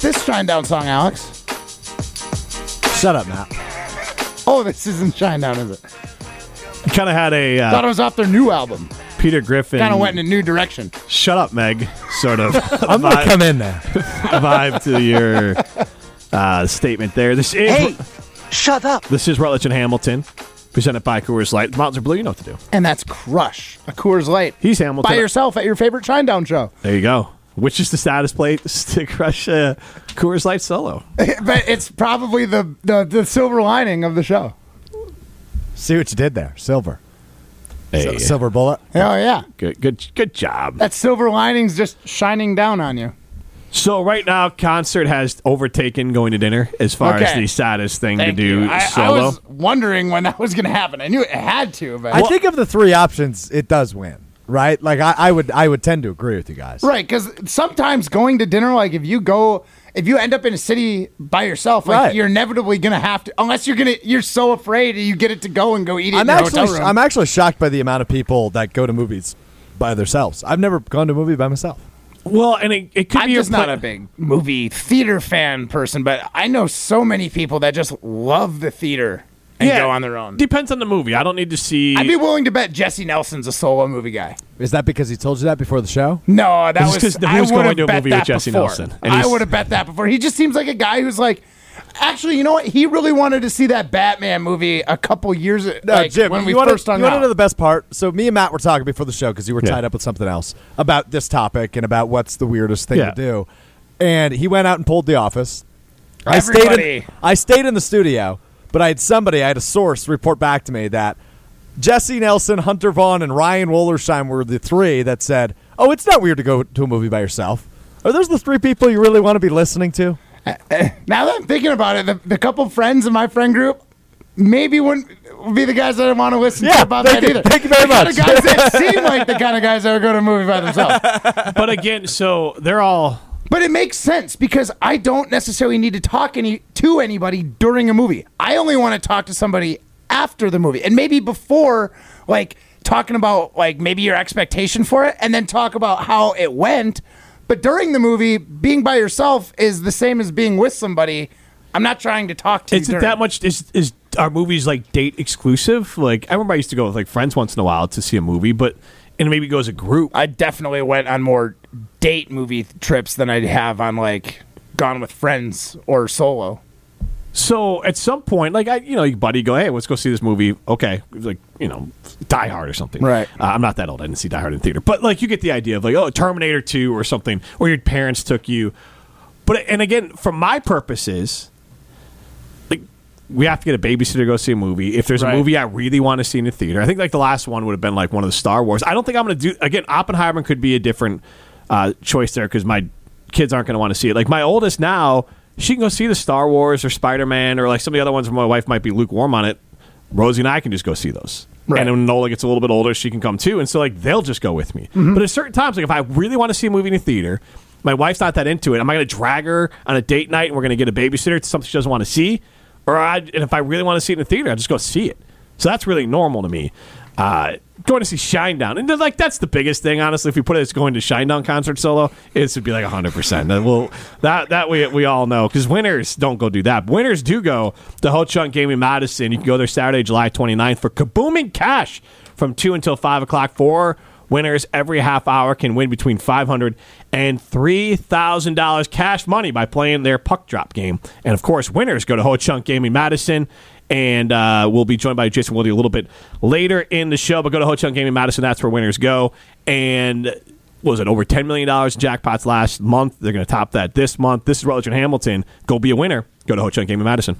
This Shinedown song, Alex. Shut up, Matt. Oh, this isn't Shinedown, is it? Kind of had a Thought uh, it was off their new album. Peter Griffin. Kind of went in a new direction. Shut up, Meg. Sort of. I'm going to come in there. vibe to your uh, statement there. This is Hey, shut up. this is Rutledge and Hamilton, presented by Coors Light. The mountains are blue. You know what to do. And that's Crush, a Coors Light. He's Hamilton. By yourself at your favorite Shinedown show. There you go. Which is the saddest place to crush uh, Coors Light solo? but it's probably the, the, the silver lining of the show. See what you did there. Silver. Hey, Silver bullet. Oh, yeah. good, good, good job. That silver lining's just shining down on you. So right now, concert has overtaken going to dinner as far as the saddest thing Thank to do you. I, I was wondering when that was going to happen. I knew it had to, but I think of the three options, it does win, right? Like I, I would, I would tend to agree with you guys. right because sometimes going to dinner, like if you go if you end up in a city by yourself, like Right. you're inevitably gonna have to, unless you're gonna, you're so afraid you get it to go and go eat it I'm in your actually hotel room. I'm actually shocked by the amount of people that go to movies by themselves. I've never gone to a movie by myself. Well, and it, it could I'm be just your not a big movie theater fan person, but I know so many people that just love the theater and Yeah, go on their own. Depends on the movie. I don't need to see. I'd be willing to bet Jesse Nelson's a solo movie guy. Is that because he told you that before the show? No, that This is was 'cause he I was would going have to a bet movie with that Jesse before. Nelson, and I would have bet that before. He just seems like a guy who's like, actually, you know what? He really wanted to see that Batman movie a couple years No, like, Jim, when we you wanna, first hung you wanna know the best part? So me and Matt were talking before the show because you were Yeah. tied up with something else about this topic and about what's the weirdest thing Yeah. to do. And he went out and pulled the office. I stayed, Everybody. in, I stayed in the studio, but I had somebody, I had a source report back to me that Jesse Nelson, Hunter Vaughn, and Ryan Wollersheim were the three that said, "Oh, it's not weird to go to a movie by yourself." Are those the three people you really want to be listening to? Eh, eh, now that I'm thinking about it, the, the couple friends in my friend group maybe wouldn't be the guys that I want to listen Yeah, to about that you. either. Thank you very the kind much. of guys that seem like the kind of guys that would go to a movie by themselves. but again, so they're all. But it makes sense because I don't necessarily need to talk any to anybody during a movie. I only want to talk to somebody after the movie and maybe before, like talking about like maybe your expectation for it, and then talk about how it went. But during the movie, being by yourself is the same as being with somebody. I'm not trying to talk to Is it that much? Is is our movies like date exclusive? Like I remember I used to go with like friends once in a while to see a movie, but and maybe go as a group. I definitely went on more date movie trips than I'd have on like gone with friends or solo. So at some point, like I, you know, your buddy go, hey, let's go see this movie. Okay, like you know, Die Hard or something. Right. Uh, I'm not that old. I didn't see Die Hard in theater, but like you get the idea of like, oh, Terminator Two or something, or your parents took you. But and again, for my purposes, like we have to get a babysitter to go see a movie. If there's Right. a movie I really want to see in the theater, I think like the last one would have been like one of the Star Wars. I don't think I'm going to do again. Oppenheimer could be a different uh, choice there because my kids aren't going to want to see it. Like my oldest now, she can go see the Star Wars or Spider Man or like some of the other ones where my wife might be lukewarm on it. Rosie and I can just go see those. Right. And when Nola gets a little bit older, she can come too. And so like they'll just go with me. But at certain times, like if I really want to see a movie in the theater, my wife's not that into it. Am I going to drag her on a date night and we're going to get a babysitter to something she doesn't want to see? Or I, and if I really want to see it in the theater, I just go see it. So that's really normal to me. Uh, going to see Shinedown, and like that's the biggest thing. Honestly, if we put it as going to Shinedown concert solo, it would be like hundred percent. Well, that that we we all know because winners don't go do that. Winners do go to Ho Chunk Gaming Madison. You can go there Saturday, July 29th for kabooming cash from two until five o'clock. Four winners every half hour can win between five hundred and three thousand dollars cash money by playing their puck drop game. And of course, winners go to Ho Chunk Gaming Madison and uh, we'll be joined by Jason Wilde a little bit later in the show. But go to Ho Chunk Gaming Madison. That's where winners go. And what was it over ten million dollars in jackpots last month? They're going to top that this month. This is Rutledge and Hamilton. Go be a winner. Go to Ho Chunk Gaming Madison.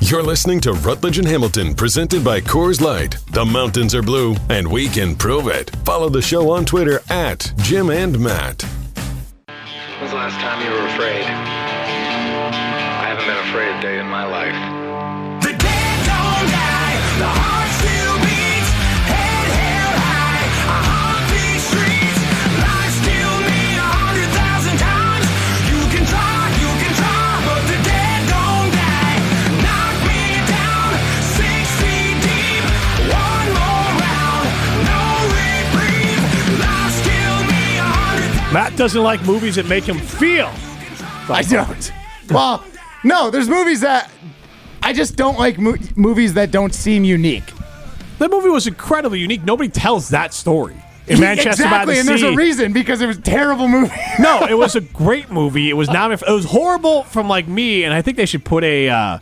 You're listening to Rutledge and Hamilton, presented by Coors Light. The mountains are blue, and we can prove it. Follow the show on Twitter at Jim and Matt. When's the last time you were afraid? I afraid a day in my life. The dead don't die, the heart still beats, head held high, I haunt these streets. Life killed me a hundred thousand times. You can try, you can try, but the dead don't die. Knock me down, six feet deep. One more round, no reprieve. Life killed me a hundred. Matt doesn't like movies that make him feel. I don't. well, no, there's movies that I just don't like mo- movies that don't seem unique. That movie was incredibly unique. Nobody tells that story in Manchester by exactly, the and Sea. there's a reason because it was a terrible movie. no, it was a great movie. It was not. It was horrible from like me, and I think they should put a uh,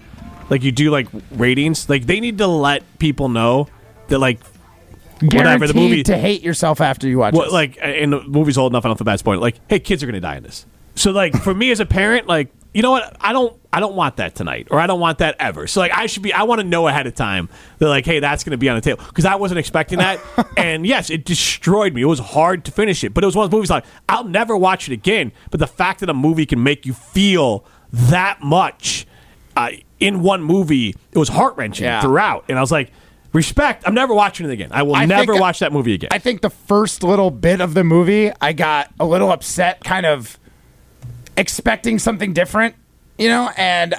like you do like ratings. Like they need to let people know that like whatever the Guaranteed movie to hate yourself after you watch well, it. like and the movie's old enough. I don't feel bad spoiling. Like, hey, kids are gonna die in this. So like for me as a parent, like you know what, I don't I don't want that tonight, or I don't want that ever. So like I should be I want to know ahead of time that like hey that's gonna be on the table because I wasn't expecting that. and yes, it destroyed me. It was hard to finish it, but it was one of those movies like I'll never watch it again. But the fact that a movie can make you feel that much uh, in one movie, it was heart wrenching Yeah. throughout, and I was like. Respect. I'm never watching it again. I will I never think- watch that movie again. I think the first little bit of the movie, I got a little upset, kind of expecting something different, you know, and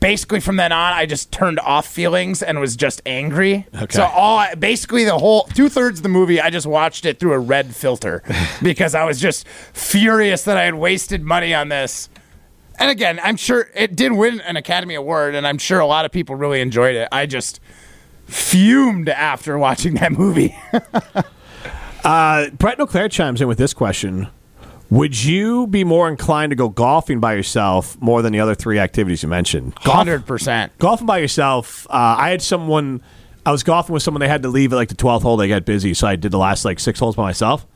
basically from then on, I just turned off feelings and was just angry. Okay. So all I- basically the whole two thirds of the movie, I just watched it through a red filter because I was just furious that I had wasted money on this. And again, I'm sure it did win an Academy Award, and I'm sure a lot of people really enjoyed it. I just fumed after watching that movie. Uh, Brett O'Clair chimes in with this question. Would you be more inclined to go golfing by yourself more than the other three activities you mentioned? Golf- Hundred percent. golfing by yourself. Uh, I had someone. I was golfing with someone. They had to leave at like the twelfth hole. They got busy, so I did the last like six holes by myself.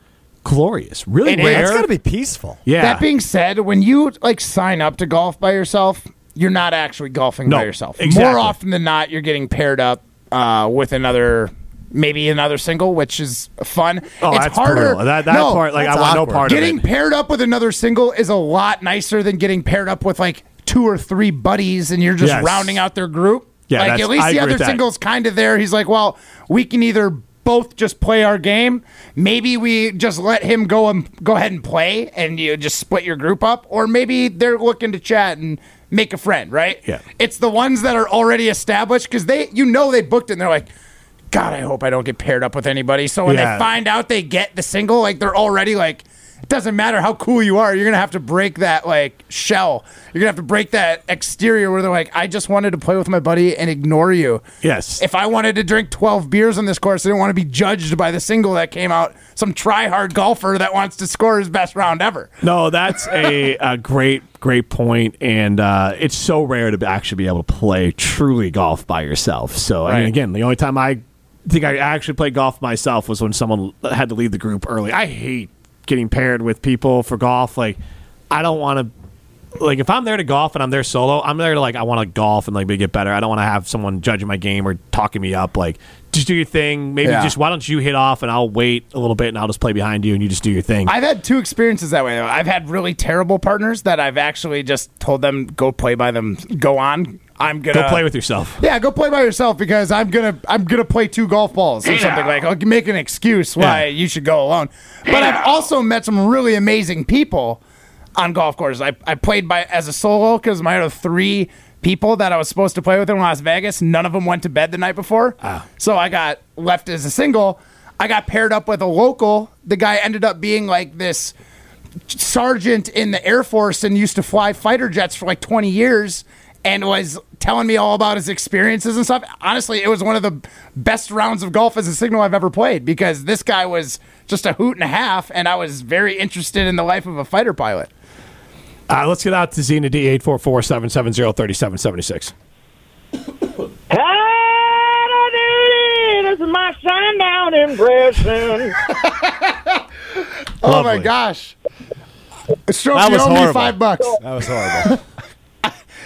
Glorious, really It is. rare. It's got to be peaceful. yeah. That being said, when you like sign up to golf by yourself, you're not actually golfing No, by yourself. exactly. More often than not, you're getting paired up uh, with another, maybe another single, which is fun. oh, it's that's harder. brutal. That, that no, part, like, I want awkward. no part getting of it. paired up with another single is a lot nicer than getting paired up with like two or three buddies, and you're just Yes. rounding out their group. Yeah, like at least I the other single's kind of there. He's like, well, we can either both just play our game. Maybe we just let him go and go ahead and play, and you just split your group up, or maybe they're looking to chat and make a friend. Right? Yeah. It's the ones that are already established because they, you know, they booked it. and They're like. God, I hope I don't get paired up with anybody. So when Yeah. they find out they get the single, like they're already like, it doesn't matter how cool you are, you're gonna have to break that like shell. You're gonna have to break that exterior where they're like, I just wanted to play with my buddy and ignore you. Yes. If I wanted to drink 12 beers on this course, I didn't want to be judged by the single that came out. Some try hard golfer that wants to score his best round ever. No, that's a, a great, great point, and uh, it's so rare to actually be able to play truly golf by yourself. So, I mean, Right. again, the only time I think I actually played golf myself was when someone had to leave the group early. I hate getting paired with people for golf. Like, I don't want to. Like if I'm there to golf and I'm there solo, I'm there to like I want to golf and like get better. I don't want to have someone judging my game or talking me up. Like just do your thing. Maybe Yeah. just why don't you hit off and I'll wait a little bit and I'll just play behind you and you just do your thing. I've had two experiences that way. Though. I've had really terrible partners that I've actually just told them go play by them, go on. I'm gonna Go play with yourself. Yeah, go play by yourself because I'm gonna I'm gonna play two golf balls or something like. I'll make an excuse why Yeah. you should go alone. But I've also met some really amazing people on golf courses. I, I played by as a solo because my other three people that I was supposed to play with in Las Vegas, none of them went to bed the night before. Ah. So I got left as a single. I got paired up with a local. The guy ended up being like this sergeant in the Air Force and used to fly fighter jets for like 20 years and was telling me all about his experiences and stuff. Honestly, it was one of the best rounds of golf as a signal I've ever played because this guy was just a hoot and a half, and I was very interested in the life of a fighter pilot. Uh, let's get out to Zena D eight four four seven seven zero thirty seven seventy six. Howdy, this is my sundown impression. Oh my gosh. Strouf, That you was owe me horrible. five bucks. That was horrible.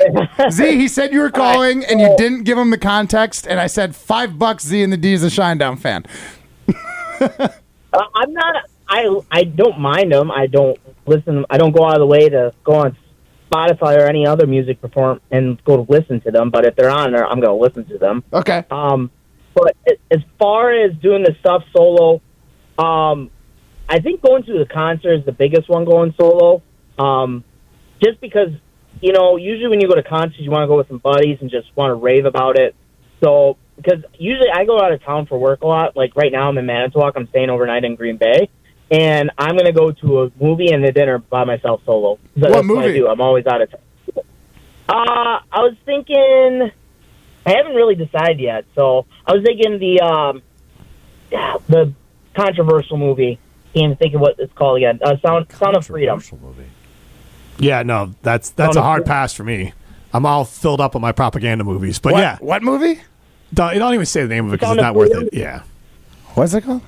Z, he said you were calling and you didn't give him the context, and I said five bucks. Z and the D is a Shinedown fan. Uh, I'm not. I I don't mind them. I don't listen. I don't go out of the way to go on Spotify or any other music perform and go to listen to them. But if they're on there, I'm going to listen to them. Okay. Um, but as far as doing the stuff solo, um, I think going to the concert is the biggest one going solo. Um, just because you know, usually when you go to concerts, you want to go with some buddies and just want to rave about it. So because usually I go out of town for work a lot. Like right now, I'm in Manitowoc. I'm staying overnight in Green Bay. And I'm going to go to a movie and a dinner by myself solo. So What that's What I movie? do. I'm always out of town. Uh, I was thinking. I haven't really decided yet. So I was thinking the um, the controversial movie. Can't think of what it's called again. Uh, Sound Sound of Freedom. Controversial movie. Yeah, no, that's that's oh, a hard pass for me. I'm all filled up on my propaganda movies, but What, yeah, what movie? don't, don't even say the name of it because it's not worth it. Yeah, What's it called?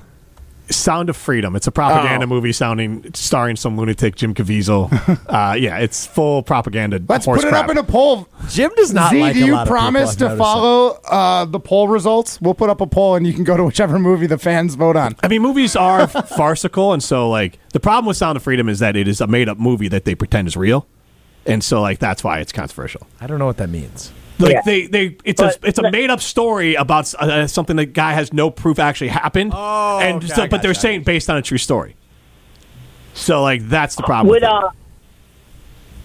Sound of Freedom. It's a propaganda Oh. movie sounding starring some lunatic Jim Caviezel. uh, yeah, it's full propaganda. Let's horse put it crap. up in a poll. Jim does not Z, like do a you lot of people, promise I've to follow uh, the poll results? We'll put up a poll and you can go to whichever movie the fans vote on. I mean, movies are farcical, and so like the problem with Sound of Freedom is that it is a made up movie that they pretend is real, and so like that's why it's controversial. I don't know what that means. Like Yeah. they, they, it's But- a, it's a made up story about uh, something that guy has no proof actually happened. Oh, and okay, so, but they're gotcha. saying based on a true story. So like that's the problem. Would with uh,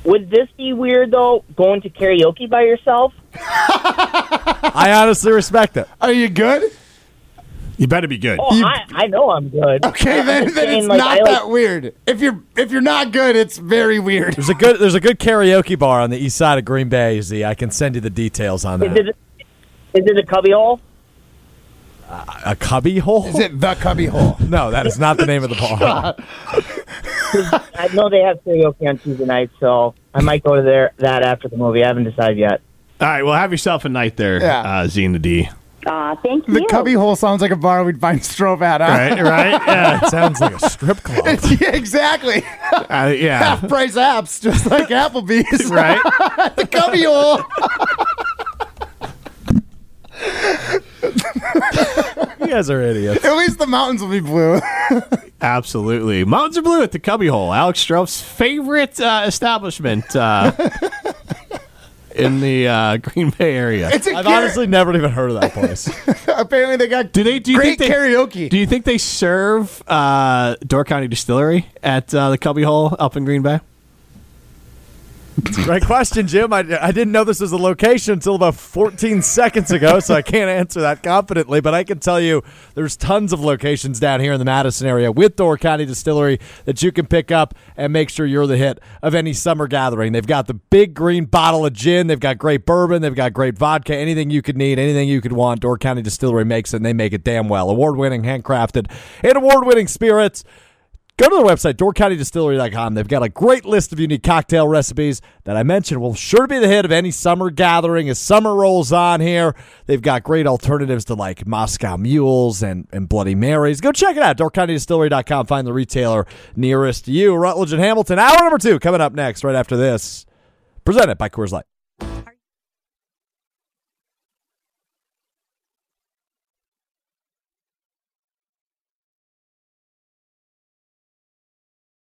would this be weird though? Going to karaoke by yourself? I honestly respect it. Are you good? You better be good. Oh, I, I know I'm good. Okay, then, then saying, it's like, not I like- that weird. If you're if you're not good, it's very weird. There's a good there's a good karaoke bar on the east side of Green Bay. Z, I can send you the details on that. Is it a cubby hole? A cubby hole? Is it the cubby hole? No, that is not the name of the bar. I know they have karaoke on Tuesday nights, so I might go to there that after the movie. I haven't decided yet. All right, well, have yourself a night there, Yeah. uh, Z and the D. Aw, thank The you. cubby hole sounds like a bar we'd find Strouf at, huh? Right, right, yeah, It sounds like a strip club. yeah, exactly. uh, yeah, Half price apps, just like Applebee's. right. the cubby hole. You guys are idiots. At least the mountains will be blue. Absolutely. Mountains are blue at the Cubby Hole. Alex Strouf's favorite uh, establishment uh, in the uh, Green Bay area. It's a I've kar- honestly never even heard of that place. apparently they got do they do you great think they, karaoke. Do you think they serve uh, Door County Distillery at uh, the Cubby Hole up in Green Bay? Great question, Jim. I, I didn't know this was a location until about 14 seconds ago, so I can't answer that confidently. But I can tell you there's tons of locations down here in the Madison area with Door County Distillery that you can pick up and make sure you're the hit of any summer gathering. They've got the big green bottle of gin, they've got great bourbon, they've got great vodka, anything you could need, anything you could want. Door County Distillery makes it, and they make it damn well. Award winning, handcrafted, and award winning spirits. Go to their website, doorcountydistillery.com. They've got a great list of unique cocktail recipes that I mentioned will sure be the hit of any summer gathering as summer rolls on here. They've got great alternatives to like Moscow Mules and, and Bloody Marys. Go check it out, doorcountydistillery.com. Find the retailer nearest you. Rutledge and Hamilton, hour number two coming up next, right after this. Presented by Coors Light.